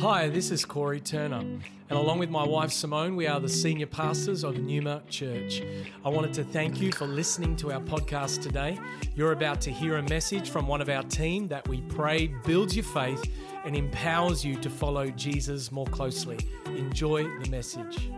Hi, this is Corey Turner, and along with my wife Simone, we are the senior pastors of Numa Church. I wanted to thank you for listening to our podcast today. You're about to hear a message from one of our team that we pray builds your faith and empowers you to follow Jesus more closely. Enjoy the message.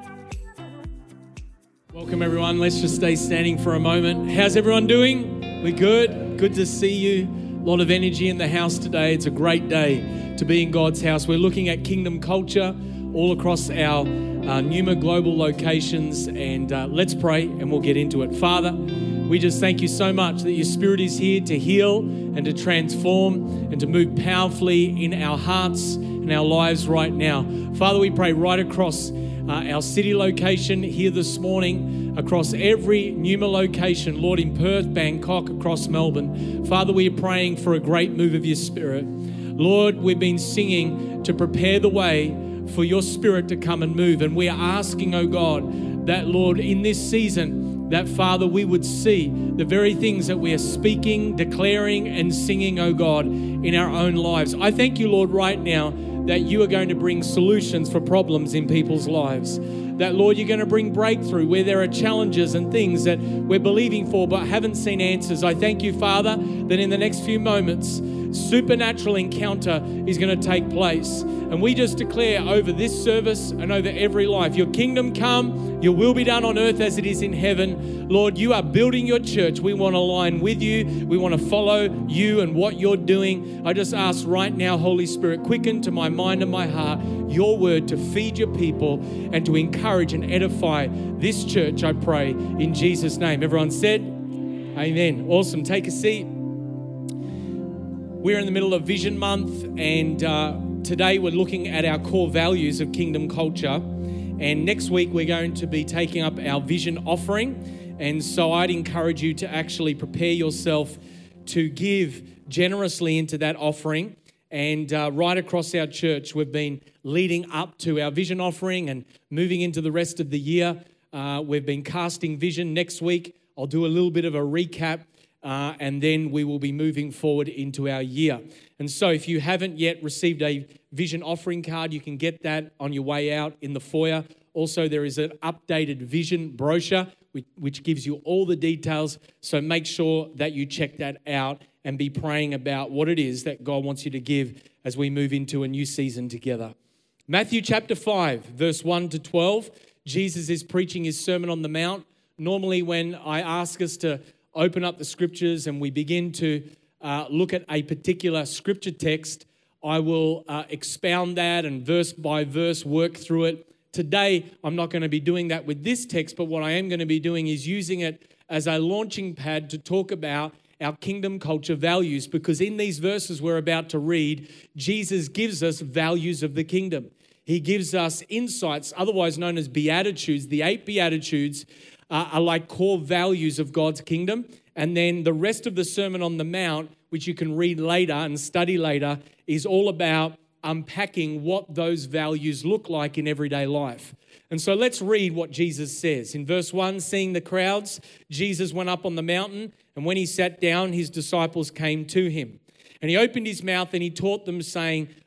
Welcome, everyone. Let's just stay standing for a moment. How's everyone doing? We're good? Good to see you. A lot of energy in the house today. It's a great day to be in God's house. We're looking at kingdom culture all across our uh, Numa global locations. And uh, let's pray and we'll get into it. Father, we just thank you so much that your Spirit is here to heal and to transform and to move powerfully in our hearts and our lives right now. Father, we pray right across uh, our city location here this morning, across every Numa location, Lord, in Perth, Bangkok, across Melbourne. Father, we are praying for a great move of your Spirit. Lord, we've been singing to prepare the way for your spirit to come and move. And we are asking, oh God, that Lord, in this season, that Father, we would see the very things that we are speaking, declaring, and singing, oh God, in our own lives. I thank you, Lord, right now that you are going to bring solutions for problems in people's lives. That, Lord, you're going to bring breakthrough where there are challenges and things that we're believing for but haven't seen answers. I thank you, Father, that in the next few moments, supernatural encounter is going to take place. And we just declare over this service and over every life your kingdom come, your will be done on earth as it is in heaven. Lord, you are building your church. We want to align with you, we want to follow you and what you're doing. I just ask right now, Holy Spirit, quicken to my mind and my heart your word to feed your people and to encourage and edify this church, I pray, in Jesus' name. Everyone said, Amen. Awesome. Take a seat. We're in the middle of Vision Month, and uh, today we're looking at our core values of kingdom culture. And next week, we're going to be taking up our vision offering. And so I'd encourage you to actually prepare yourself to give generously into that offering. And uh, right across our church, we've been leading up to our vision offering and moving into the rest of the year. Uh, we've been casting vision next week. I'll do a little bit of a recap uh, and then we will be moving forward into our year. And so, if you haven't yet received a vision offering card, you can get that on your way out in the foyer. Also, there is an updated vision brochure which gives you all the details. So, make sure that you check that out and be praying about what it is that God wants you to give as we move into a new season together. Matthew chapter 5, verse 1 to 12. Jesus is preaching his Sermon on the Mount. Normally, when I ask us to open up the scriptures and we begin to uh, look at a particular scripture text, I will uh, expound that and verse by verse work through it. Today, I'm not going to be doing that with this text, but what I am going to be doing is using it as a launching pad to talk about our kingdom culture values because in these verses we're about to read, Jesus gives us values of the kingdom. He gives us insights, otherwise known as Beatitudes, the eight Beatitudes, uh, are like core values of God's kingdom. And then the rest of the Sermon on the Mount, which you can read later and study later, is all about unpacking what those values look like in everyday life. And so let's read what Jesus says. In verse 1, seeing the crowds, Jesus went up on the mountain, and when he sat down, his disciples came to him. And he opened his mouth and he taught them, saying,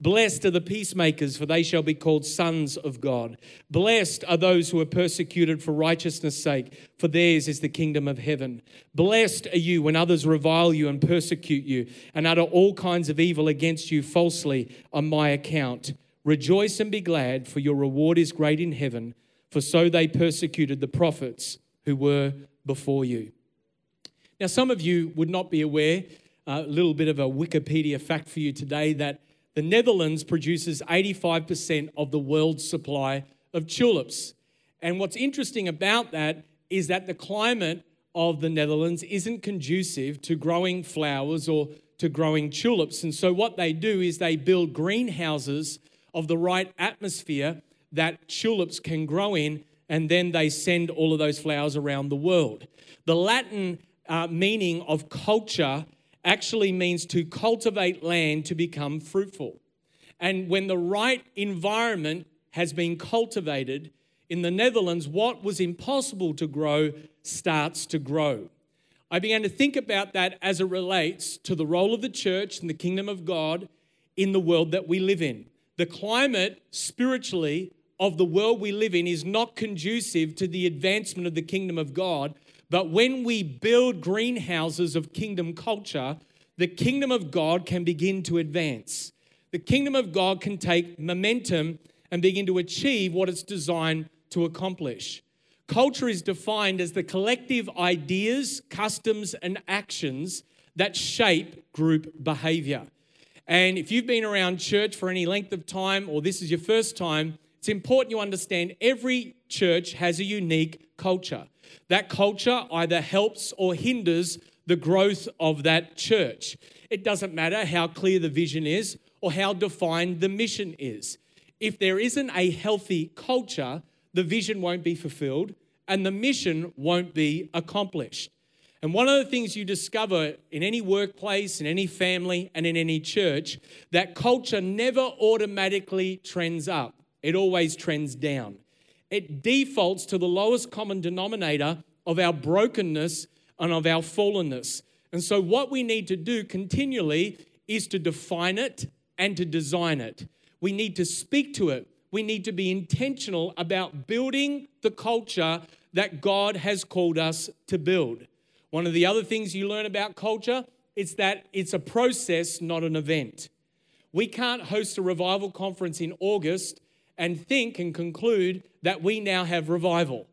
Blessed are the peacemakers, for they shall be called sons of God. Blessed are those who are persecuted for righteousness' sake, for theirs is the kingdom of heaven. Blessed are you when others revile you and persecute you and utter all kinds of evil against you falsely on my account. Rejoice and be glad, for your reward is great in heaven, for so they persecuted the prophets who were before you. Now, some of you would not be aware, uh, a little bit of a Wikipedia fact for you today, that the Netherlands produces 85% of the world's supply of tulips. And what's interesting about that is that the climate of the Netherlands isn't conducive to growing flowers or to growing tulips. And so, what they do is they build greenhouses of the right atmosphere that tulips can grow in, and then they send all of those flowers around the world. The Latin uh, meaning of culture actually means to cultivate land to become fruitful. And when the right environment has been cultivated, in the Netherlands, what was impossible to grow starts to grow. I began to think about that as it relates to the role of the church and the kingdom of God in the world that we live in. The climate spiritually of the world we live in is not conducive to the advancement of the kingdom of God. But when we build greenhouses of kingdom culture, the kingdom of God can begin to advance. The kingdom of God can take momentum and begin to achieve what it's designed to accomplish. Culture is defined as the collective ideas, customs, and actions that shape group behavior. And if you've been around church for any length of time or this is your first time, it's important you understand every church has a unique culture. That culture either helps or hinders the growth of that church. It doesn't matter how clear the vision is or how defined the mission is. If there isn't a healthy culture, the vision won't be fulfilled and the mission won't be accomplished. And one of the things you discover in any workplace, in any family, and in any church, that culture never automatically trends up. It always trends down. It defaults to the lowest common denominator of our brokenness and of our fallenness. And so, what we need to do continually is to define it and to design it. We need to speak to it we need to be intentional about building the culture that God has called us to build. One of the other things you learn about culture is that it's a process, not an event. We can't host a revival conference in August and think and conclude that we now have revival.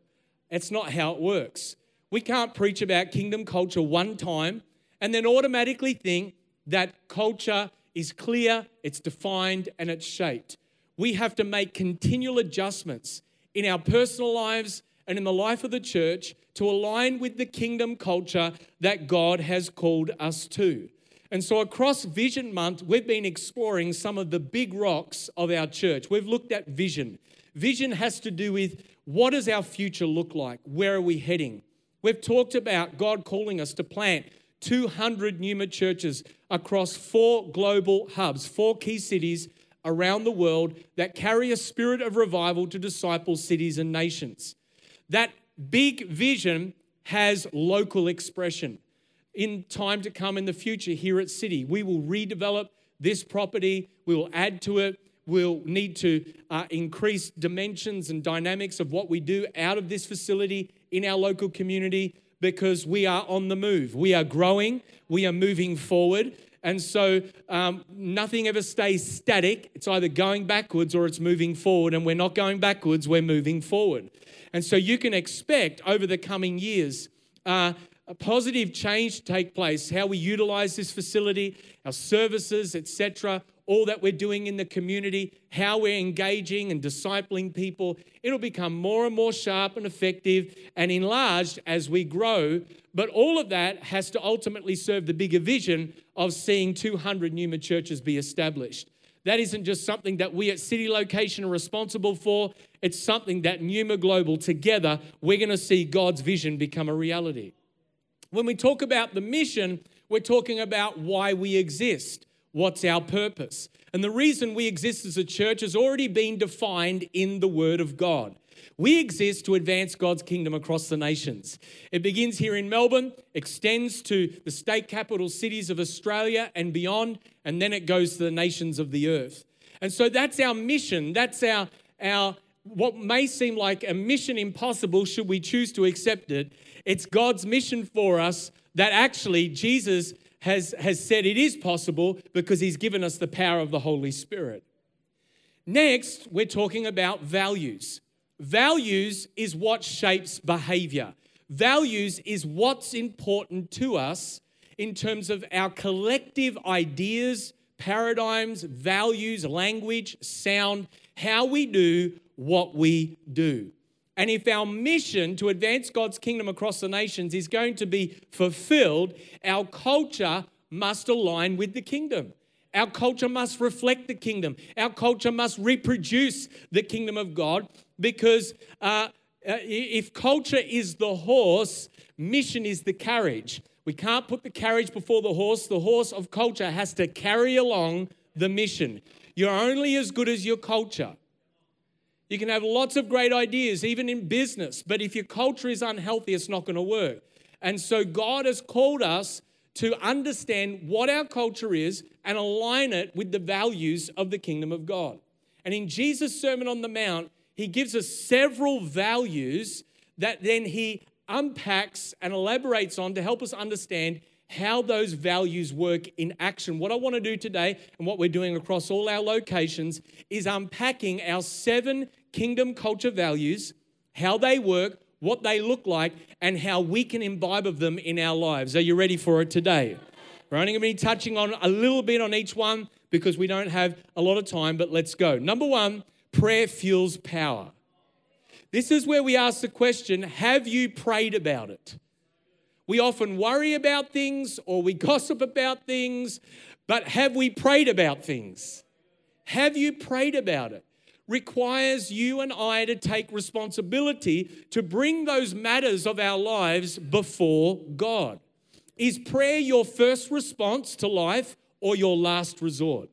That's not how it works. We can't preach about kingdom culture one time and then automatically think that culture is clear, it's defined, and it's shaped we have to make continual adjustments in our personal lives and in the life of the church to align with the kingdom culture that God has called us to. And so, across Vision Month, we've been exploring some of the big rocks of our church. We've looked at vision. Vision has to do with what does our future look like? Where are we heading? We've talked about God calling us to plant 200 Numa churches across four global hubs, four key cities around the world that carry a spirit of revival to disciple cities and nations. That big vision has local expression. In time to come in the future here at City, we will redevelop this property, we will add to it, we'll need to uh, increase dimensions and dynamics of what we do out of this facility in our local community because we are on the move. We are growing, we are moving forward, and so um, nothing ever stays static. It's either going backwards or it's moving forward. And we're not going backwards, we're moving forward. And so you can expect over the coming years uh, a positive change to take place, how we utilize this facility, our services, etc., all that we're doing in the community, how we're engaging and discipling people. It'll become more and more sharp and effective and enlarged as we grow. But all of that has to ultimately serve the bigger vision of seeing 200 Numa churches be established. That isn't just something that we at City Location are responsible for, it's something that Numa Global together, we're going to see God's vision become a reality. When we talk about the mission, we're talking about why we exist. What's our purpose? And the reason we exist as a church has already been defined in the Word of God. We exist to advance God's kingdom across the nations. It begins here in Melbourne, extends to the state capital cities of Australia and beyond, and then it goes to the nations of the earth. And so that's our mission. That's our, our what may seem like a mission impossible should we choose to accept it. It's God's mission for us that actually Jesus has, has said it is possible because he's given us the power of the Holy Spirit. Next, we're talking about values. Values is what shapes behavior. Values is what's important to us in terms of our collective ideas, paradigms, values, language, sound, how we do what we do. And if our mission to advance God's kingdom across the nations is going to be fulfilled, our culture must align with the kingdom. Our culture must reflect the kingdom. Our culture must reproduce the kingdom of God because uh, uh, if culture is the horse, mission is the carriage. We can't put the carriage before the horse. The horse of culture has to carry along the mission. You're only as good as your culture. You can have lots of great ideas, even in business, but if your culture is unhealthy, it's not going to work. And so God has called us to understand what our culture is and align it with the values of the kingdom of God. And in Jesus' Sermon on the Mount, he gives us several values that then he unpacks and elaborates on to help us understand how those values work in action. What I want to do today and what we're doing across all our locations is unpacking our seven kingdom culture values, how they work, what they look like, and how we can imbibe of them in our lives. Are you ready for it today? We're only going to be touching on a little bit on each one because we don't have a lot of time, but let's go. Number one, prayer fuels power. This is where we ask the question Have you prayed about it? We often worry about things or we gossip about things, but have we prayed about things? Have you prayed about it? Requires you and I to take responsibility to bring those matters of our lives before God. Is prayer your first response to life or your last resort?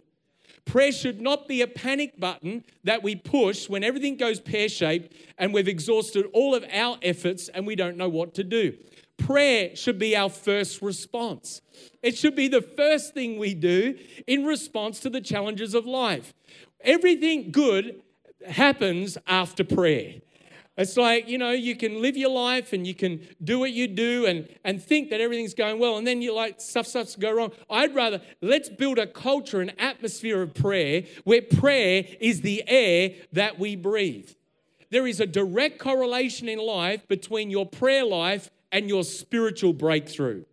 Prayer should not be a panic button that we push when everything goes pear shaped and we've exhausted all of our efforts and we don't know what to do. Prayer should be our first response. It should be the first thing we do in response to the challenges of life. Everything good happens after prayer. It's like, you know, you can live your life and you can do what you do and, and think that everything's going well. And then you're like, stuff starts to go wrong. I'd rather, let's build a culture, an atmosphere of prayer where prayer is the air that we breathe. There is a direct correlation in life between your prayer life and your spiritual breakthrough.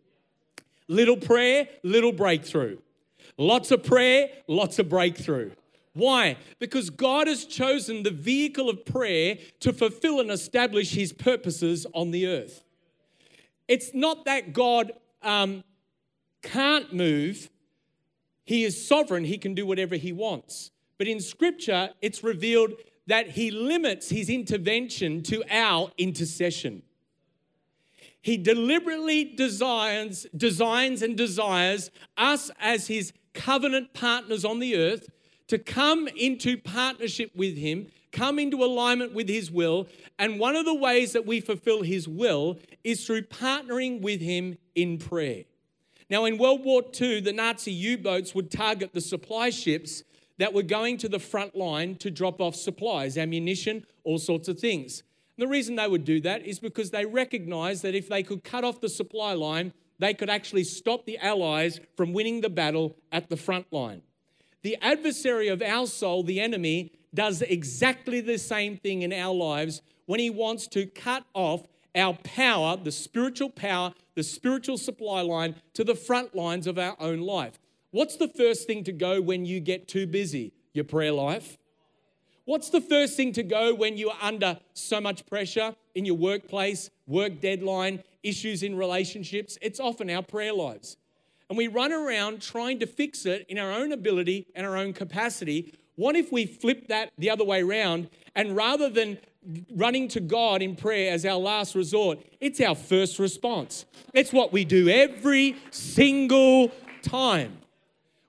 Little prayer, little breakthrough. Lots of prayer, lots of breakthrough. Why? Because God has chosen the vehicle of prayer to fulfill and establish his purposes on the earth. It's not that God um, can't move, he is sovereign, he can do whatever he wants. But in scripture, it's revealed that he limits his intervention to our intercession. He deliberately designs, designs and desires us as his covenant partners on the earth to come into partnership with Him, come into alignment with His will. And one of the ways that we fulfill His will is through partnering with Him in prayer. Now, in World War II, the Nazi U boats would target the supply ships that were going to the front line to drop off supplies, ammunition, all sorts of things. And the reason they would do that is because they recognized that if they could cut off the supply line, they could actually stop the Allies from winning the battle at the front line. The adversary of our soul, the enemy, does exactly the same thing in our lives when he wants to cut off our power, the spiritual power, the spiritual supply line to the front lines of our own life. What's the first thing to go when you get too busy? Your prayer life. What's the first thing to go when you are under so much pressure in your workplace, work deadline, issues in relationships? It's often our prayer lives and we run around trying to fix it in our own ability and our own capacity. What if we flip that the other way around and rather than running to God in prayer as our last resort, it's our first response? It's what we do every single time.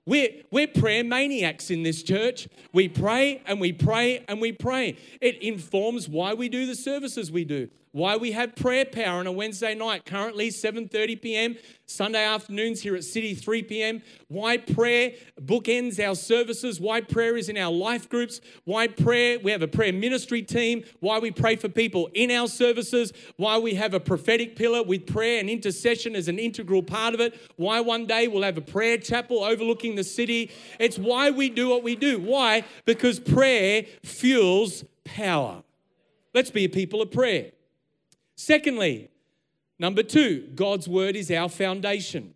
We're, we're prayer maniacs in this church. We pray and we pray and we pray. It informs why we do the services we do why we have prayer power on a Wednesday night, currently 7:30 p.m., Sunday afternoons here at City 3 p.m. Why prayer bookends our services, why prayer is in our life groups, why prayer, we have a prayer ministry team, why we pray for people in our services, why we have a prophetic pillar with prayer and intercession as an integral part of it, why one day we'll have a prayer chapel overlooking the city. It's why we do what we do. Why? Because prayer fuels power. Let's be a people of prayer. Secondly, number two, God's word is our foundation.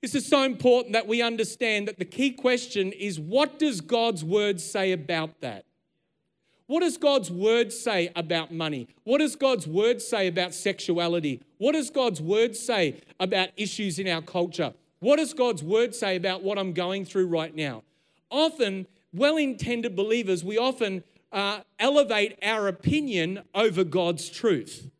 This is so important that we understand that the key question is what does God's word say about that? What does God's word say about money? What does God's word say about sexuality? What does God's word say about issues in our culture? What does God's word say about what I'm going through right now? Often, well intended believers, we often uh, elevate our opinion over God's truth.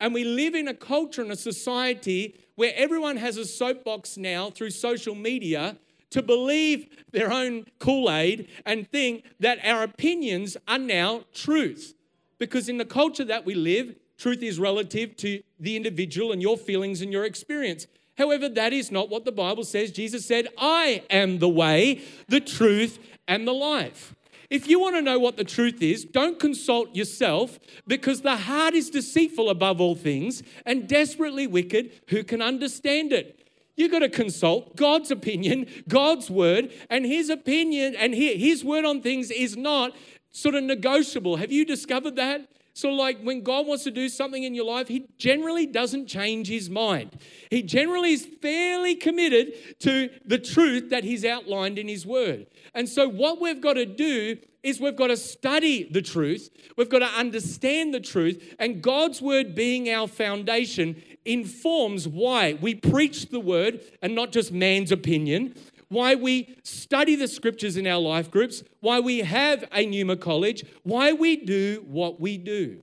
And we live in a culture and a society where everyone has a soapbox now through social media to believe their own Kool Aid and think that our opinions are now truth. Because in the culture that we live, truth is relative to the individual and your feelings and your experience. However, that is not what the Bible says. Jesus said, I am the way, the truth, and the life. If you want to know what the truth is, don't consult yourself because the heart is deceitful above all things and desperately wicked. Who can understand it? You've got to consult God's opinion, God's word, and his opinion and his word on things is not sort of negotiable. Have you discovered that? So, like when God wants to do something in your life, He generally doesn't change His mind. He generally is fairly committed to the truth that He's outlined in His Word. And so, what we've got to do is we've got to study the truth, we've got to understand the truth, and God's Word being our foundation informs why we preach the Word and not just man's opinion why we study the scriptures in our life groups, why we have a Numa College, why we do what we do.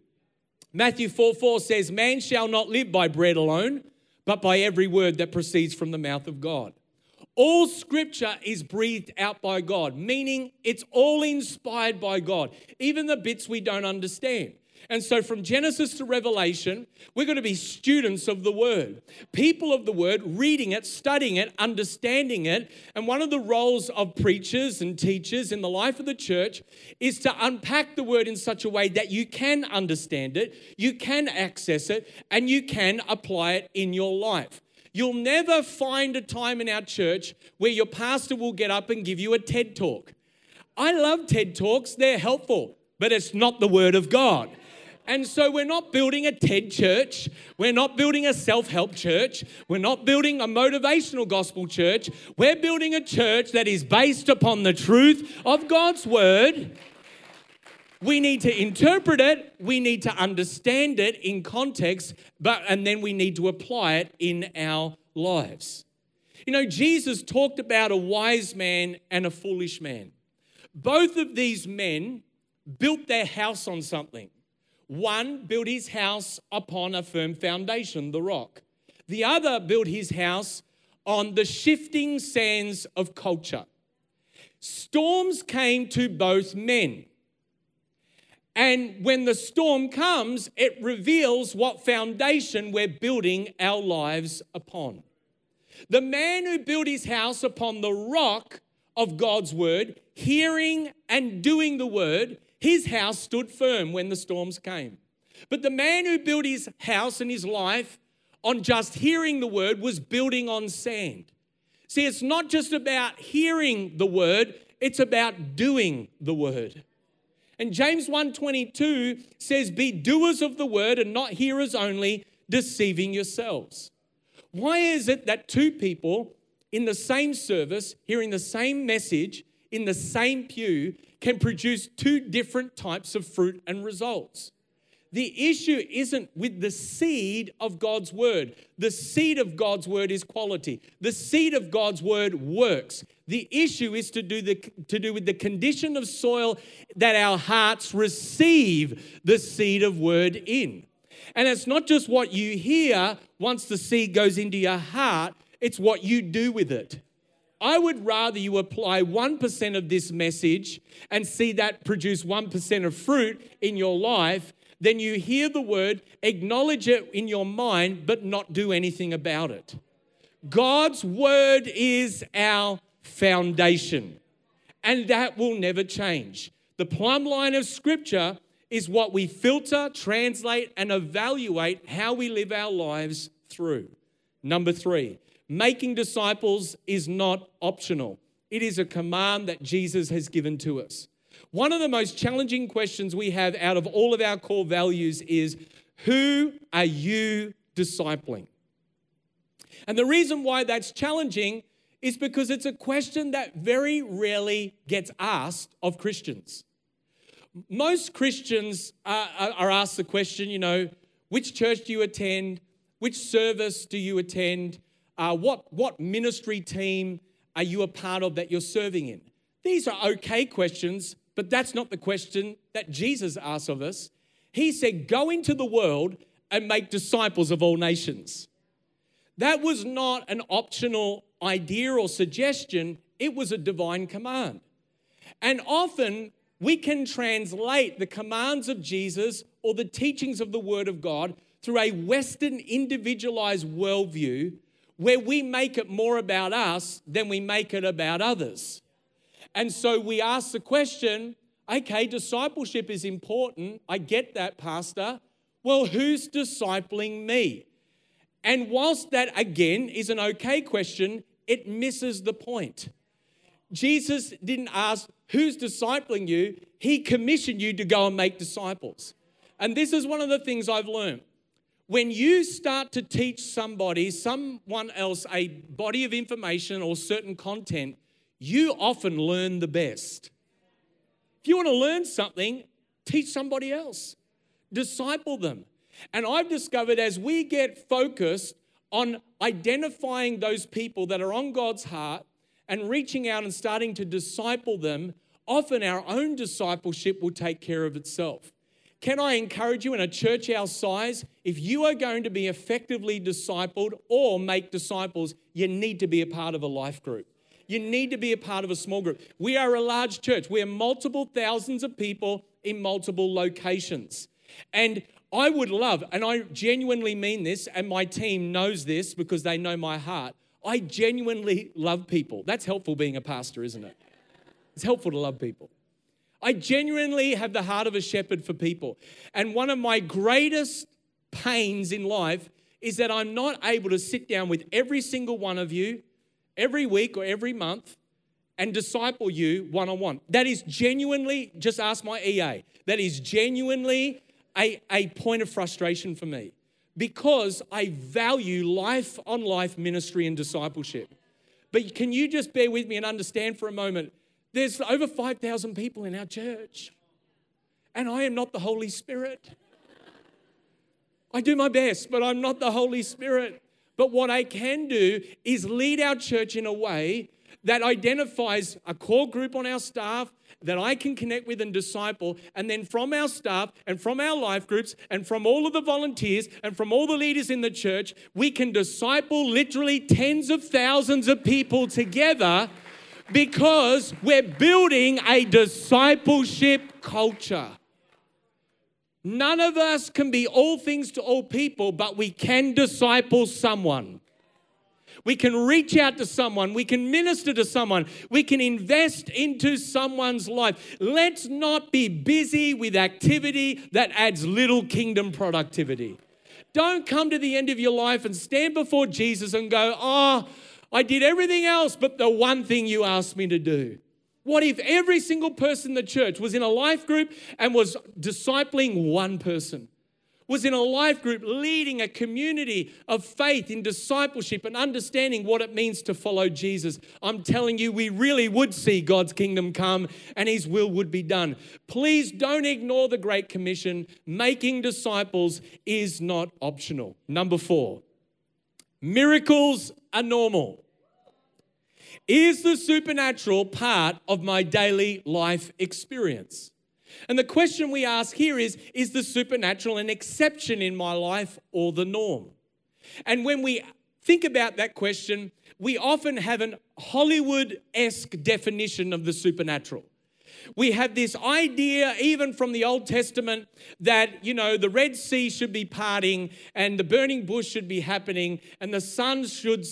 Matthew 4 4 says, Man shall not live by bread alone, but by every word that proceeds from the mouth of God. All scripture is breathed out by God, meaning it's all inspired by God, even the bits we don't understand. And so, from Genesis to Revelation, we're going to be students of the Word, people of the Word, reading it, studying it, understanding it. And one of the roles of preachers and teachers in the life of the church is to unpack the Word in such a way that you can understand it, you can access it, and you can apply it in your life. You'll never find a time in our church where your pastor will get up and give you a TED talk. I love TED talks, they're helpful, but it's not the Word of God. And so we're not building a TED church. We're not building a self help church. We're not building a motivational gospel church. We're building a church that is based upon the truth of God's word. We need to interpret it, we need to understand it in context, but and then we need to apply it in our lives. You know, Jesus talked about a wise man and a foolish man. Both of these men built their house on something. One built his house upon a firm foundation, the rock. The other built his house on the shifting sands of culture. Storms came to both men. And when the storm comes, it reveals what foundation we're building our lives upon. The man who built his house upon the rock of God's word, hearing and doing the word, his house stood firm when the storms came. But the man who built his house and his life on just hearing the word was building on sand. See, it's not just about hearing the word, it's about doing the word. And James 1:22 says, "Be doers of the word and not hearers only, deceiving yourselves." Why is it that two people in the same service, hearing the same message in the same pew, can produce two different types of fruit and results. The issue isn't with the seed of God's word. The seed of God's word is quality. The seed of God's word works. The issue is to do, the, to do with the condition of soil that our hearts receive the seed of word in. And it's not just what you hear once the seed goes into your heart, it's what you do with it. I would rather you apply 1% of this message and see that produce 1% of fruit in your life than you hear the word, acknowledge it in your mind, but not do anything about it. God's word is our foundation, and that will never change. The plumb line of scripture is what we filter, translate, and evaluate how we live our lives through. Number three, making disciples is not optional, it is a command that Jesus has given to us. One of the most challenging questions we have out of all of our core values is who are you discipling? And the reason why that's challenging is because it's a question that very rarely gets asked of Christians. Most Christians are, asked the question, you know, which church do you attend? Which service do you attend? Uh, what, what ministry team are you a part of that you're serving in? These are okay questions, But that's not the question that Jesus asked of us. He said, Go into the world and make disciples of all nations. That was not an optional idea or suggestion, it was a divine command. And often we can translate the commands of Jesus or the teachings of the Word of God through a Western individualized worldview where we make it more about us than we make it about others. And so we ask the question okay, discipleship is important. I get that, Pastor. Well, who's discipling me? And whilst that again is an okay question, it misses the point. Jesus didn't ask, Who's discipling you? He commissioned you to go and make disciples. And this is one of the things I've learned. When you start to teach somebody, someone else, a body of information or certain content, you often learn the best. If you want to learn something, teach somebody else, disciple them. And I've discovered as we get focused on identifying those people that are on God's heart and reaching out and starting to disciple them, often our own discipleship will take care of itself. Can I encourage you in a church our size, if you are going to be effectively discipled or make disciples, you need to be a part of a life group. You need to be a part of a small group. We are a large church. We are multiple thousands of people in multiple locations. And I would love, and I genuinely mean this, and my team knows this because they know my heart. I genuinely love people. That's helpful being a pastor, isn't it? It's helpful to love people. I genuinely have the heart of a shepherd for people. And one of my greatest pains in life is that I'm not able to sit down with every single one of you every week or every month and disciple you one on one. That is genuinely, just ask my EA, that is genuinely a, a point of frustration for me because I value life on life ministry and discipleship. But can you just bear with me and understand for a moment? There's over 5,000 people in our church, and I am not the Holy Spirit. I do my best, but I'm not the Holy Spirit. But what I can do is lead our church in a way that identifies a core group on our staff that I can connect with and disciple. And then from our staff and from our life groups and from all of the volunteers and from all the leaders in the church, we can disciple literally tens of thousands of people together because we're building a discipleship culture. None of us can be all things to all people, but we can disciple someone. We can reach out to someone. We can minister to someone. We can invest into someone's life. Let's not be busy with activity that adds little kingdom productivity. Don't come to the end of your life and stand before Jesus and go, Oh, I did everything else but the one thing you asked me to do. What if every single person in the church was in a life group and was discipling one person? was in a life group leading a community of faith in discipleship and understanding what it means to follow Jesus. I'm telling you, we really would see God's kingdom come and his will would be done. Please don't ignore the Great Commission. Making disciples is not optional. Number four, miracles are normal. Is the supernatural part of my daily life experience? And the question we ask here is Is the supernatural an exception in my life or the norm? And when we think about that question, we often have an Hollywood esque definition of the supernatural. We have this idea, even from the Old Testament, that, you know, the Red Sea should be parting and the burning bush should be happening and the sun should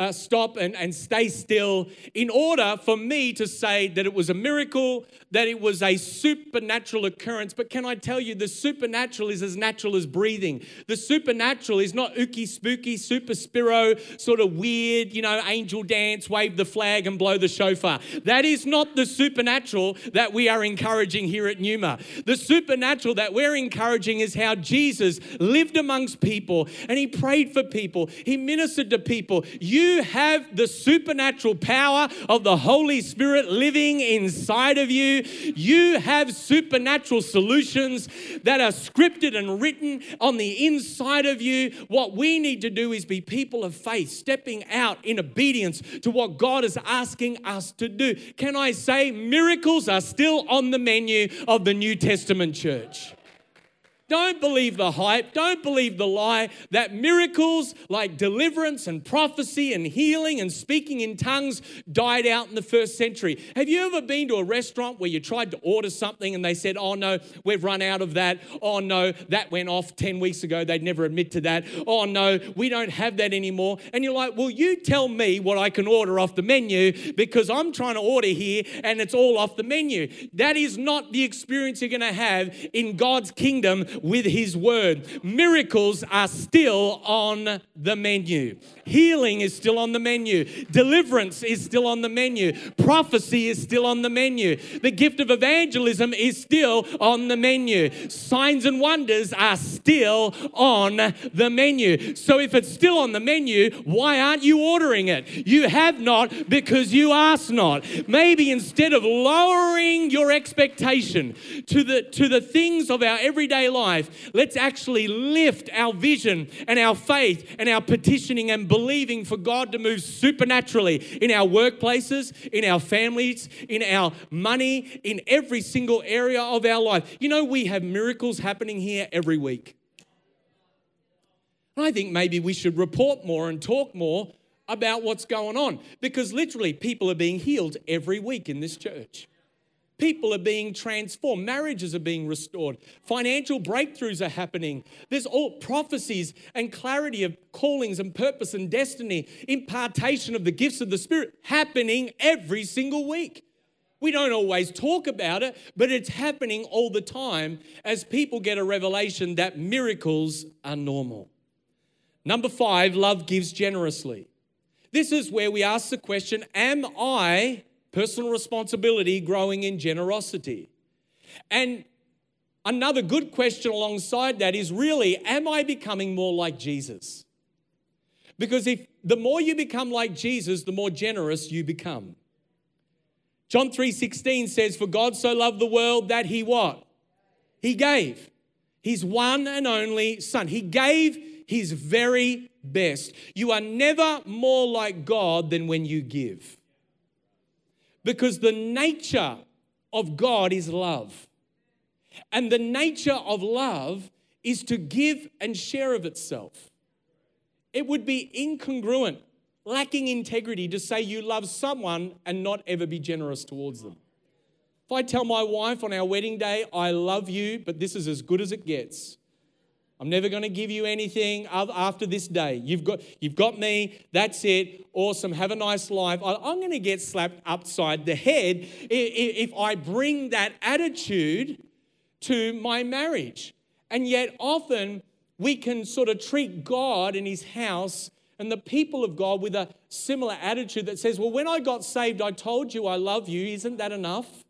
uh, stop and, and stay still in order for me to say that it was a miracle, that it was a supernatural occurrence. But can I tell you, the supernatural is as natural as breathing. The supernatural is not ooky spooky, super spiro, sort of weird, you know, angel dance, wave the flag and blow the shofar. That is not the supernatural that we are encouraging here at Numa. The supernatural that we're encouraging is how Jesus lived amongst people and he prayed for people, he ministered to people. You have the supernatural power of the Holy Spirit living inside of you. You have supernatural solutions that are scripted and written on the inside of you. What we need to do is be people of faith, stepping out in obedience to what God is asking us to do. Can I say miracles are still on the menu of the New Testament church. Don't believe the hype. Don't believe the lie that miracles like deliverance and prophecy and healing and speaking in tongues died out in the first century. Have you ever been to a restaurant where you tried to order something and they said, oh no, we've run out of that. Oh no, that went off 10 weeks ago. They'd never admit to that. Oh no, we don't have that anymore. And you're like, well, you tell me what I can order off the menu because I'm trying to order here and it's all off the menu. That is not the experience you're going to have in God's kingdom with His Word. Miracles are still on the menu. Healing is still on the menu. Deliverance is still on the menu. Prophecy is still on the menu. The gift of evangelism is still on the menu. Signs and wonders are still on the menu. So if it's still on the menu, why aren't you ordering it? You have not because you ask not. Maybe instead of lowering your expectation to the to the things of our everyday life, let's actually lift our vision and our faith and our petitioning and believing for God to move supernaturally in our workplaces, in our families, in our money, in every single area of our life. You know, we have miracles happening here every week. I think maybe we should report more and talk more about what's going on because literally people are being healed every week in this church. People are being transformed. Marriages are being restored. Financial breakthroughs are happening. There's all prophecies and clarity of callings and purpose and destiny, impartation of the gifts of the Spirit happening every single week. We don't always talk about it, but it's happening all the time as people get a revelation that miracles are normal. Number five, love gives generously. This is where we ask the question Am I personal responsibility, growing in generosity. And another good question alongside that is really, am I becoming more like Jesus? Because if the more you become like Jesus, the more generous you become. John 3:16 says, For God so loved the world that he what? He gave his one and only son. He gave his very best. You are never more like God than when you give because the nature of God is love. And the nature of love is to give and share of itself. It would be incongruent, lacking integrity to say you love someone and not ever be generous towards them. If I tell my wife on our wedding day, I love you, but this is as good as it gets, I'm never going to give you anything after this day. You've got, you've got me. That's it. Awesome. Have a nice life. I'm going to get slapped upside the head if I bring that attitude to my marriage. And yet, often we can sort of treat God and His house and the people of God with a similar attitude that says, Well, when I got saved, I told you I love you. Isn't that enough?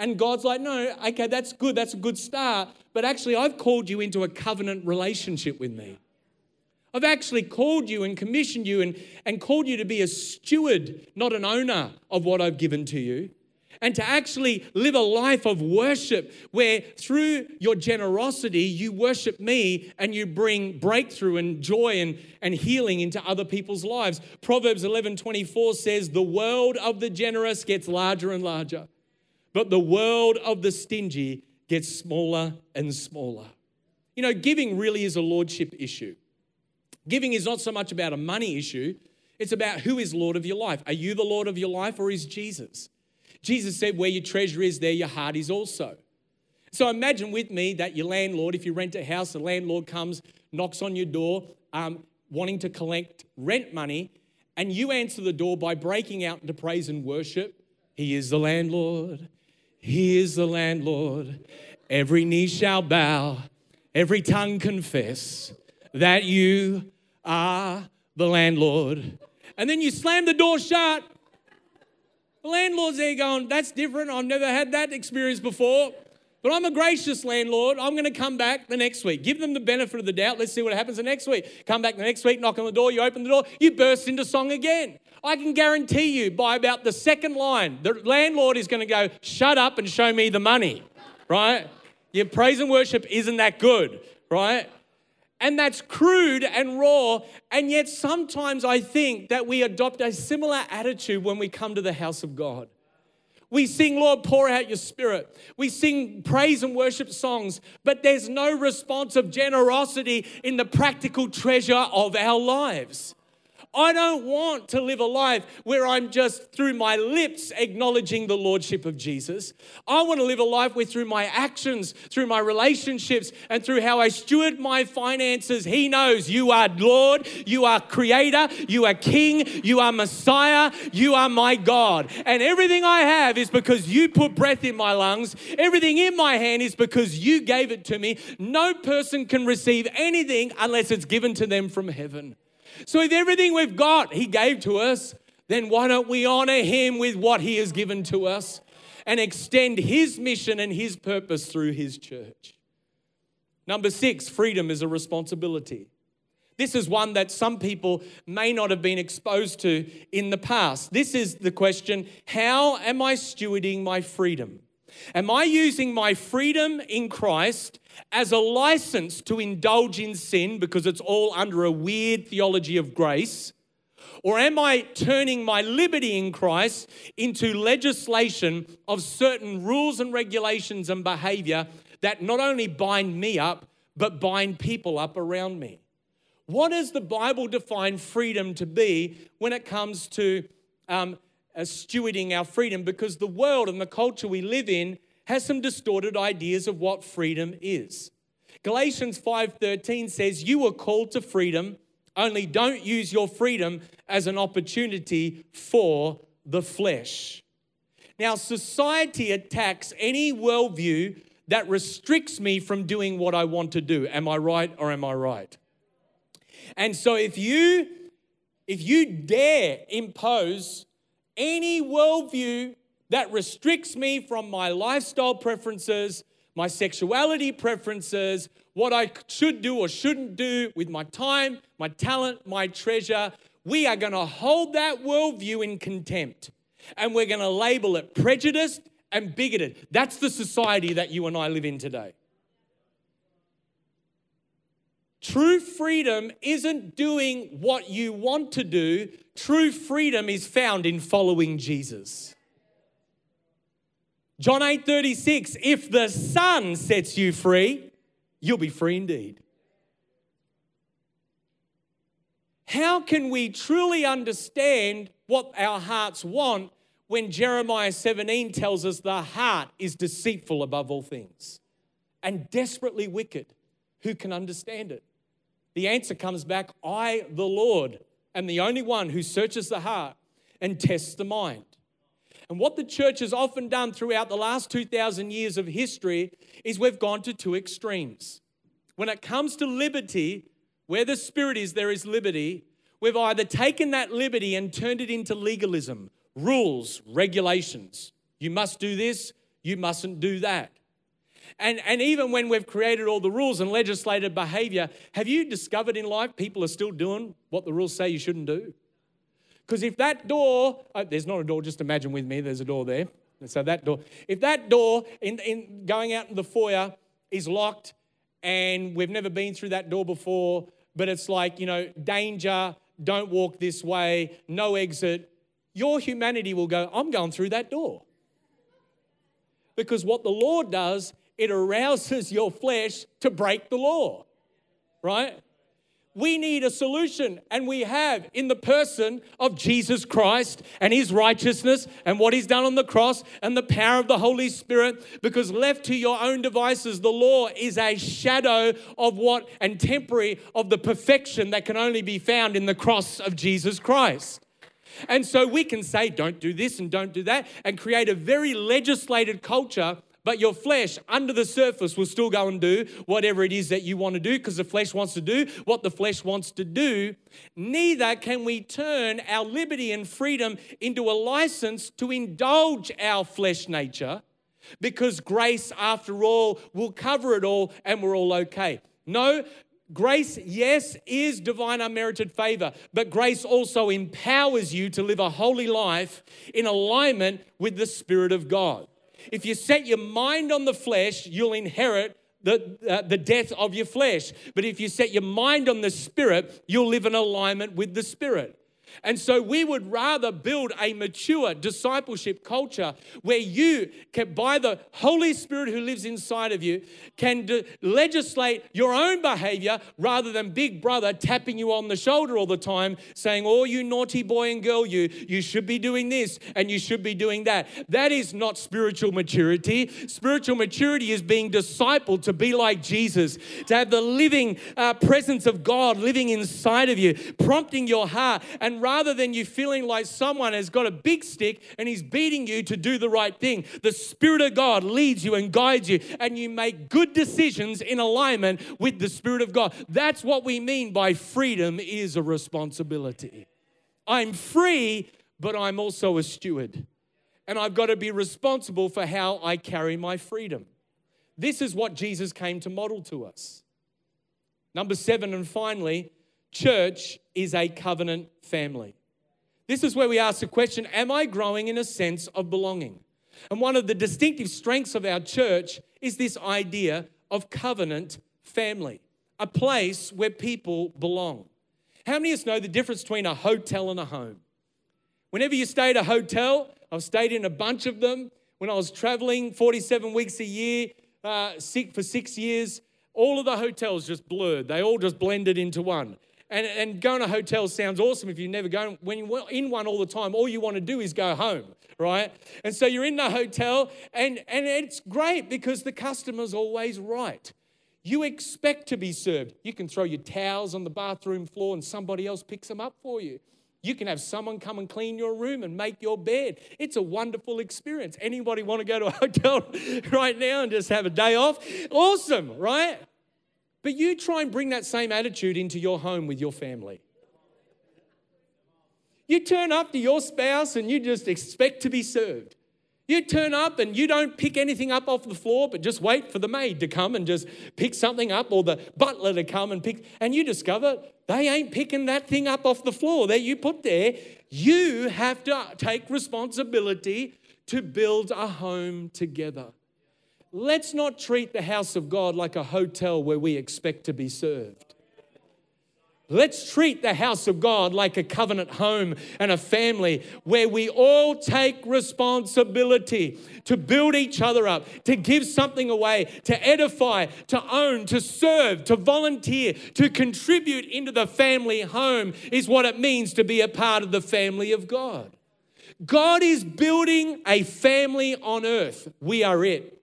And God's like, no, okay, that's good. That's a good start. But actually, I've called you into a covenant relationship with me. I've actually called you and commissioned you and, and called you to be a steward, not an owner of what I've given to you. And to actually live a life of worship where through your generosity, you worship me and you bring breakthrough and joy and, and healing into other people's lives. Proverbs 11 24 says, The world of the generous gets larger and larger but the world of the stingy gets smaller and smaller. You know, giving really is a lordship issue. Giving is not so much about a money issue, it's about who is Lord of your life. Are you the Lord of your life or is Jesus? Jesus said, Where your treasure is, there your heart is also. So imagine with me that your landlord, if you rent a house, the landlord comes, knocks on your door, um, wanting to collect rent money, and you answer the door by breaking out into praise and worship. He is the landlord. He is the landlord. Every knee shall bow, every tongue confess that you are the landlord. And then you slam the door shut. The landlord's there going, That's different. I've never had that experience before. But I'm a gracious landlord. I'm going to come back the next week. Give them the benefit of the doubt. Let's see what happens the next week. Come back the next week, knock on the door, you open the door, you burst into song again. I can guarantee you by about the second line, the landlord is going to go, shut up and show me the money, right? Your praise and worship isn't that good, right? And that's crude and raw. And yet, sometimes I think that we adopt a similar attitude when we come to the house of God. We sing, Lord, pour out your spirit. We sing praise and worship songs, but there's no response of generosity in the practical treasure of our lives. I don't want to live a life where I'm just through my lips acknowledging the Lordship of Jesus. I want to live a life where through my actions, through my relationships, and through how I steward my finances, He knows you are Lord, you are Creator, you are King, you are Messiah, you are my God. And everything I have is because you put breath in my lungs. Everything in my hand is because you gave it to me. No person can receive anything unless it's given to them from heaven. So if everything we've got He gave to us, then why don't we honor Him with what He has given to us and extend His mission and His purpose through His church? Number six, freedom is a responsibility. This is one that some people may not have been exposed to in the past. This is the question How am I stewarding my freedom? Am I using my freedom in Christ as a license to indulge in sin because it's all under a weird theology of grace? Or am I turning my liberty in Christ into legislation of certain rules and regulations and behavior that not only bind me up, but bind people up around me? What does the Bible define freedom to be when it comes to um, uh, stewarding our freedom? Because the world and the culture we live in has some distorted ideas of what freedom is. Galatians 5:13 says, "You were called to freedom, only don't use your freedom as an opportunity for the flesh." Now, society attacks any worldview that restricts me from doing what I want to do. Am I right or am I right? And so if you if you dare impose any worldview that restricts me from my lifestyle preferences, my sexuality preferences, what I should do or shouldn't do with my time, my talent, my treasure. We are going to hold that worldview in contempt and we're going to label it prejudiced and bigoted. That's the society that you and I live in today. True freedom isn't doing what you want to do. True freedom is found in following Jesus. John 8 36, if the Son sets you free, you'll be free indeed. How can we truly understand what our hearts want when Jeremiah 17 tells us the heart is deceitful above all things and desperately wicked? Who can understand it? The answer comes back I, the Lord, am the only one who searches the heart and tests the mind. And what the church has often done throughout the last 2,000 years of history is we've gone to two extremes. When it comes to liberty, where the Spirit is, there is liberty. We've either taken that liberty and turned it into legalism, rules, regulations. You must do this, you mustn't do that. And, and even when we've created all the rules and legislated behavior, have you discovered in life people are still doing what the rules say you shouldn't do? Because if that door, oh, there's not a door, just imagine with me, there's a door there. So that door, if that door in, in going out in the foyer is locked and we've never been through that door before, but it's like, you know, danger, don't walk this way, no exit, your humanity will go, I'm going through that door. Because what the Lord does, it arouses your flesh to break the law, right? we need a solution, and we have in the person of Jesus Christ and his righteousness and what he's done on the cross and the power of the Holy Spirit. Because left to your own devices, the law is a shadow of what and temporary of the perfection that can only be found in the cross of Jesus Christ. And so we can say, don't do this and don't do that, and create a very legislated culture but your flesh, under the surface, will still go and do whatever it is that you want to do because the flesh wants to do what the flesh wants to do. Neither can we turn our liberty and freedom into a license to indulge our flesh nature because grace, after all, will cover it all and we're all okay. No, Grace, yes, is divine unmerited favor, but grace also empowers you to live a holy life in alignment with the Spirit of God. If you set your mind on the flesh, you'll inherit the, uh, the death of your flesh. But if you set your mind on the spirit, you'll live in alignment with the spirit. And so we would rather build a mature discipleship culture where you can, by the Holy Spirit who lives inside of you, can de- legislate your own behavior rather than Big Brother tapping you on the shoulder all the time, saying, Oh, you naughty boy and girl, you, you should be doing this and you should be doing that. That is not spiritual maturity. Spiritual maturity is being discipled to be like Jesus, to have the living uh, presence of God living inside of you, prompting your heart and rather than you feeling like someone has got a big stick and he's beating you to do the right thing, the Spirit of God leads you and guides you, and you make good decisions in alignment with the Spirit of God. That's what we mean by freedom is a responsibility. I'm free, but I'm also a steward. And I've got to be responsible for how I carry my freedom. This is what Jesus came to model to us. Number seven, and finally, church is a covenant family. This is where we ask the question Am I growing in a sense of belonging? And one of the distinctive strengths of our church is this idea of covenant family, a place where people belong. How many of us know the difference between a hotel and a home? Whenever you stay at a hotel, I've stayed in a bunch of them. When I was traveling 47 weeks a year uh, for six years, all of the hotels just blurred. They all just blended into one. And, and going to hotels sounds awesome if you've never gone. When you're in one all the time, all you want to do is go home, right? And so you're in the hotel, and, and it's great because the customer's always right. You expect to be served. You can throw your towels on the bathroom floor and somebody else picks them up for you. You can have someone come and clean your room and make your bed. It's a wonderful experience. Anybody want to go to a hotel right now and just have a day off? Awesome, right? But you try and bring that same attitude into your home with your family. You turn up to your spouse and you just expect to be served. You turn up and you don't pick anything up off the floor, but just wait for the maid to come and just pick something up or the butler to come and pick. And you discover they ain't picking that thing up off the floor that you put there. You have to take responsibility to build a home together let's not treat the house of God like a hotel where we expect to be served. Let's treat the house of God like a covenant home and a family where we all take responsibility to build each other up, to give something away, to edify, to own, to serve, to volunteer, to contribute into the family home is what it means to be a part of the family of God. God is building a family on earth. We are it.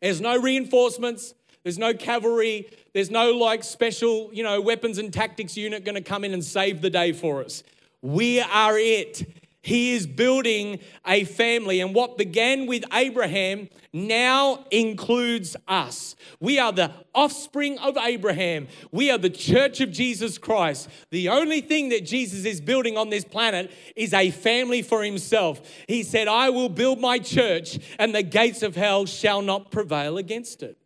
There's no reinforcements. There's no cavalry. There's no like special, you know, weapons and tactics unit going to come in and save the day for us. We are it. He is building a family. And what began with Abraham now includes us. We are the offspring of Abraham. We are the church of Jesus Christ. The only thing that Jesus is building on this planet is a family for himself. He said, I will build my church, and the gates of hell shall not prevail against it.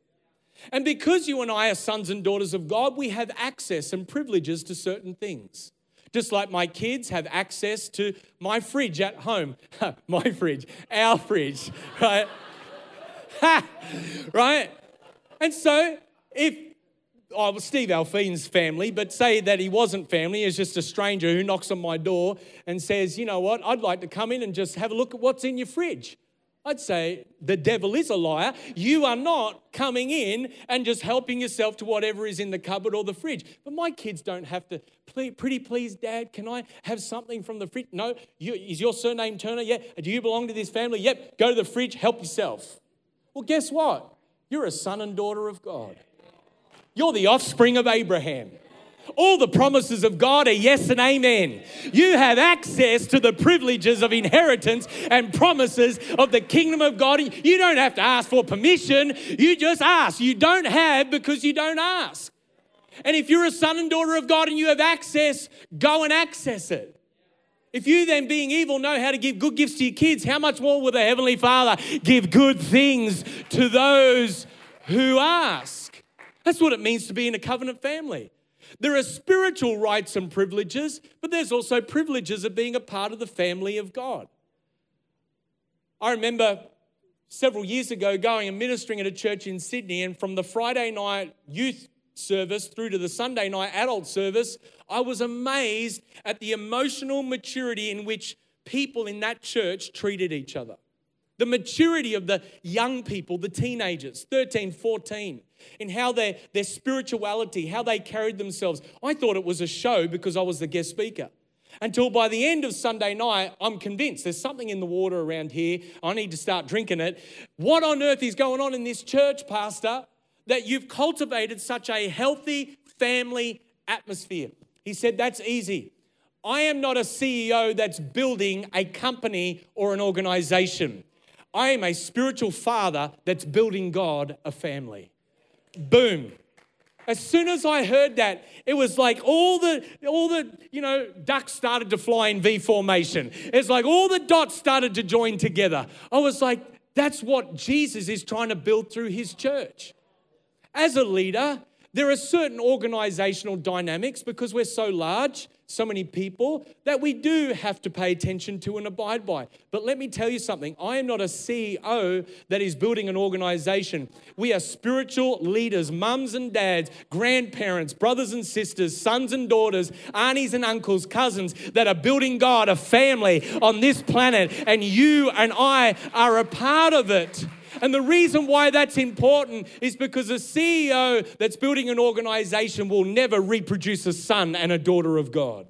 And because you and I are sons and daughters of God, we have access and privileges to certain things. Just like my kids have access to my fridge at home. my fridge, our fridge, right? right? And so if oh, Steve Alfine's family, but say that he wasn't family, is just a stranger who knocks on my door and says, you know what, I'd like to come in and just have a look at what's in your fridge. I'd say the devil is a liar. You are not coming in and just helping yourself to whatever is in the cupboard or the fridge. But my kids don't have to, pretty please, Dad, can I have something from the fridge? No. You, is your surname Turner? Yeah. Do you belong to this family? Yep. Go to the fridge, help yourself. Well, guess what? You're a son and daughter of God. You're the offspring of Abraham. All the promises of God are yes and amen. You have access to the privileges of inheritance and promises of the kingdom of God. You don't have to ask for permission, you just ask. You don't have because you don't ask. And if you're a son and daughter of God and you have access, go and access it. If you then, being evil, know how to give good gifts to your kids, how much more will the Heavenly Father give good things to those who ask? That's what it means to be in a covenant family. There are spiritual rights and privileges, but there's also privileges of being a part of the family of God. I remember several years ago going and ministering at a church in Sydney, and from the Friday night youth service through to the Sunday night adult service, I was amazed at the emotional maturity in which people in that church treated each other. The maturity of the young people, the teenagers, 13, 14, in how their, their spirituality, how they carried themselves. I thought it was a show because I was the guest speaker. Until by the end of Sunday night, I'm convinced there's something in the water around here. I need to start drinking it. What on earth is going on in this church, Pastor, that you've cultivated such a healthy family atmosphere? He said, That's easy. I am not a CEO that's building a company or an organization. I am a spiritual father that's building God a family. Boom. As soon as I heard that, it was like all the all the you know ducks started to fly in V formation. It's like all the dots started to join together. I was like, that's what Jesus is trying to build through his church. As a leader, there are certain organizational dynamics because we're so large, so many people, that we do have to pay attention to and abide by. But let me tell you something I am not a CEO that is building an organization. We are spiritual leaders, mums and dads, grandparents, brothers and sisters, sons and daughters, aunties and uncles, cousins that are building God, a family on this planet, and you and I are a part of it. And the reason why that's important is because a CEO that's building an organization will never reproduce a son and a daughter of God.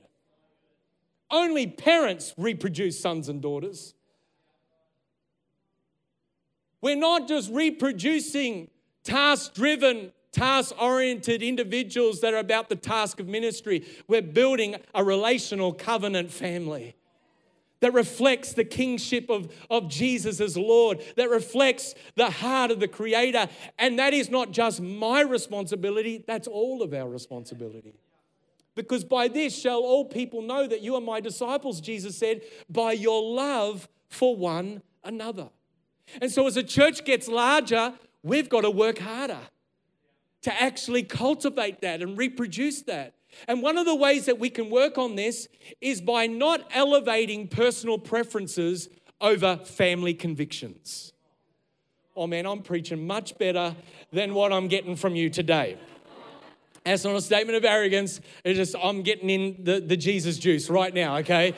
Only parents reproduce sons and daughters. We're not just reproducing task driven, task oriented individuals that are about the task of ministry. We're building a relational covenant family that reflects the kingship of, of Jesus as Lord, that reflects the heart of the Creator. And that is not just my responsibility, that's all of our responsibility. Because by this shall all people know that you are my disciples, Jesus said, by your love for one another. And so as a church gets larger, we've got to work harder to actually cultivate that and reproduce that. And one of the ways that we can work on this is by not elevating personal preferences over family convictions. Oh man, I'm preaching much better than what I'm getting from you today. That's not a statement of arrogance. It's just I'm getting in the, the Jesus juice right now, okay?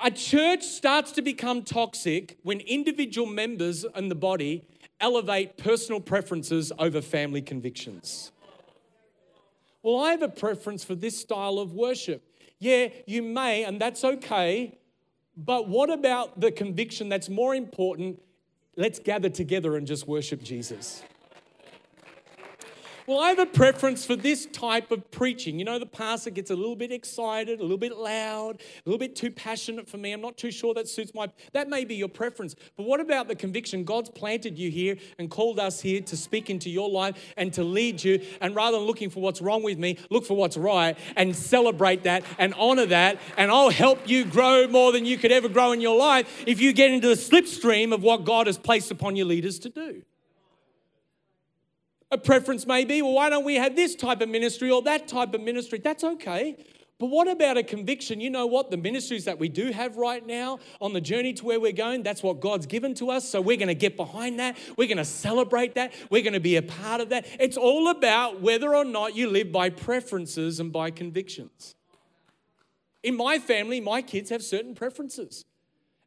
A church starts to become toxic when individual members in the body elevate personal preferences over family convictions. Well, I have a preference for this style of worship. Yeah, you may, and that's okay. But what about the conviction that's more important? Let's gather together and just worship Jesus. Well, I have a preference for this type of preaching. You know, the pastor gets a little bit excited, a little bit loud, a little bit too passionate for me. I'm not too sure that suits my. That may be your preference. But what about the conviction? God's planted you here and called us here to speak into your life and to lead you. And rather than looking for what's wrong with me, look for what's right and celebrate that and honor that. And I'll help you grow more than you could ever grow in your life if you get into the slipstream of what God has placed upon your leaders to do. A preference may be, well, why don't we have this type of ministry or that type of ministry? That's okay. But what about a conviction? You know what? The ministries that we do have right now on the journey to where we're going, that's what God's given to us. So we're going to get behind that. We're going to celebrate that. We're going to be a part of that. It's all about whether or not you live by preferences and by convictions. In my family, my kids have certain preferences.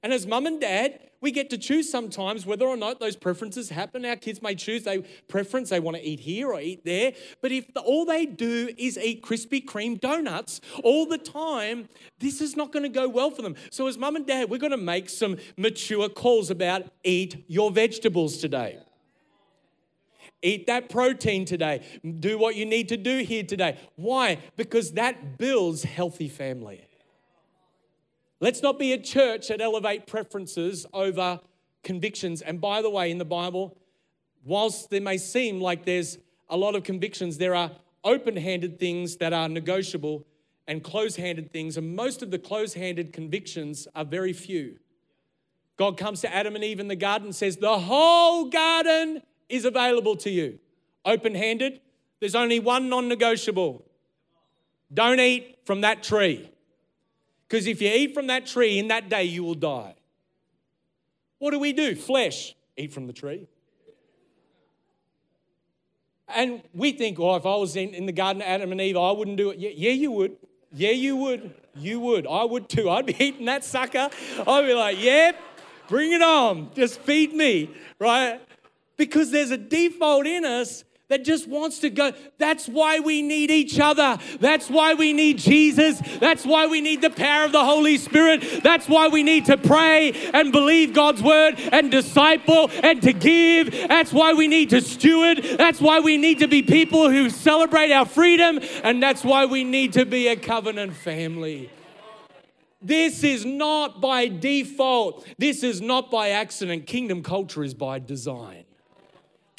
And as mum and dad, we get to choose sometimes whether or not those preferences happen. Our kids may choose a preference, they want to eat here or eat there. But if the, all they do is eat Krispy Kreme donuts all the time, this is not going to go well for them. So, as mum and dad, we're going to make some mature calls about eat your vegetables today. Eat that protein today. Do what you need to do here today. Why? Because that builds healthy family. Let's not be a church that elevate preferences over convictions. And by the way, in the Bible, whilst there may seem like there's a lot of convictions, there are open handed things that are negotiable and close handed things. And most of the close handed convictions are very few. God comes to Adam and Eve in the garden and says, The whole garden is available to you. Open handed, there's only one non negotiable. Don't eat from that tree. Because if you eat from that tree in that day, you will die. What do we do? Flesh, eat from the tree. And we think, oh, if I was in, in the Garden of Adam and Eve, I wouldn't do it. Yeah, yeah, you would. Yeah, you would. You would. I would too. I'd be eating that sucker. I'd be like, yep, yeah, bring it on. Just feed me, right? Because there's a default in us that just wants to go. That's why we need each other. That's why we need Jesus. That's why we need the power of the Holy Spirit. That's why we need to pray and believe God's word and disciple and to give. That's why we need to steward. That's why we need to be people who celebrate our freedom. And that's why we need to be a covenant family. This is not by default. This is not by accident. Kingdom culture is by design.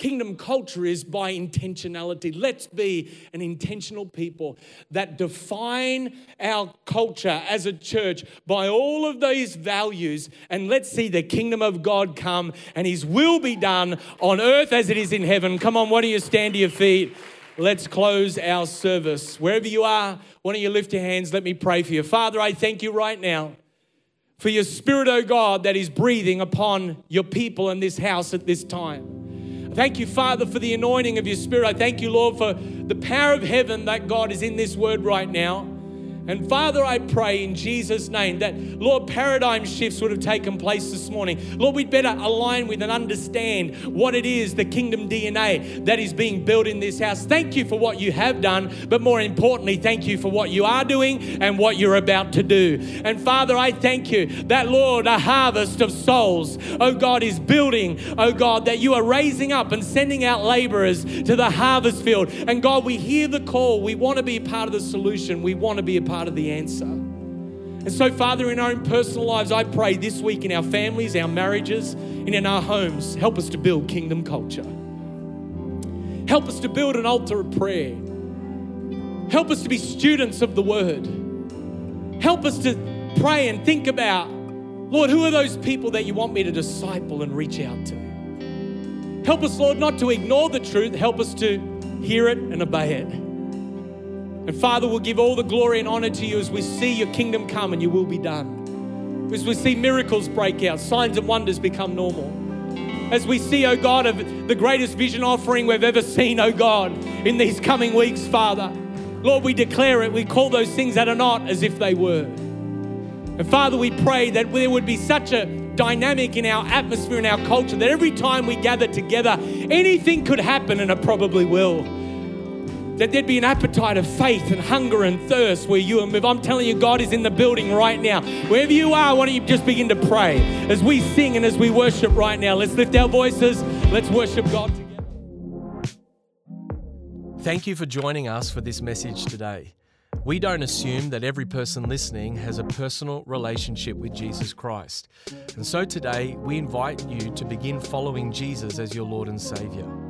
Kingdom culture is by intentionality. Let's be an intentional people that define our culture as a church by all of these values. And let's see the kingdom of God come and his will be done on earth as it is in heaven. Come on, why don't you stand to your feet? Let's close our service. Wherever you are, why don't you lift your hands? Let me pray for you. Father, I thank you right now for your spirit, O oh God, that is breathing upon your people in this house at this time. Thank you, Father, for the anointing of your Spirit. I thank you, Lord, for the power of heaven that God is in this word right now. And Father, I pray in Jesus' name that, Lord, paradigm shifts would have taken place this morning. Lord, we'd better align with and understand what it is, the kingdom DNA that is being built in this house. Thank you for what you have done, but more importantly, thank you for what you are doing and what you're about to do. And Father, I thank you that, Lord, a harvest of souls, oh God, is building, oh God, that you are raising up and sending out laborers to the harvest field. And God, we hear the call. We want to be a part of the solution, we want to be a part part of the answer. And so, Father, in our own personal lives, I pray this week in our families, our marriages, and in our homes, help us to build kingdom culture. Help us to build an altar of prayer. Help us to be students of the word. Help us to pray and think about, Lord, who are those people that you want me to disciple and reach out to? Help us, Lord, not to ignore the truth. Help us to hear it and obey it. And Father, we'll give all the glory and honor to you as we see your kingdom come and your will be done. As we see miracles break out, signs and wonders become normal. As we see, oh God, of the greatest vision offering we've ever seen, oh God, in these coming weeks, Father. Lord, we declare it. We call those things that are not as if they were. And Father, we pray that there would be such a dynamic in our atmosphere, in our culture, that every time we gather together, anything could happen, and it probably will that there'd be an appetite of faith and hunger and thirst where you and I'm telling you, God is in the building right now. Wherever you are, why don't you just begin to pray as we sing and as we worship right now? Let's lift our voices. Let's worship God together. Thank you for joining us for this message today. We don't assume that every person listening has a personal relationship with Jesus Christ. And so today, we invite you to begin following Jesus as your Lord and Savior.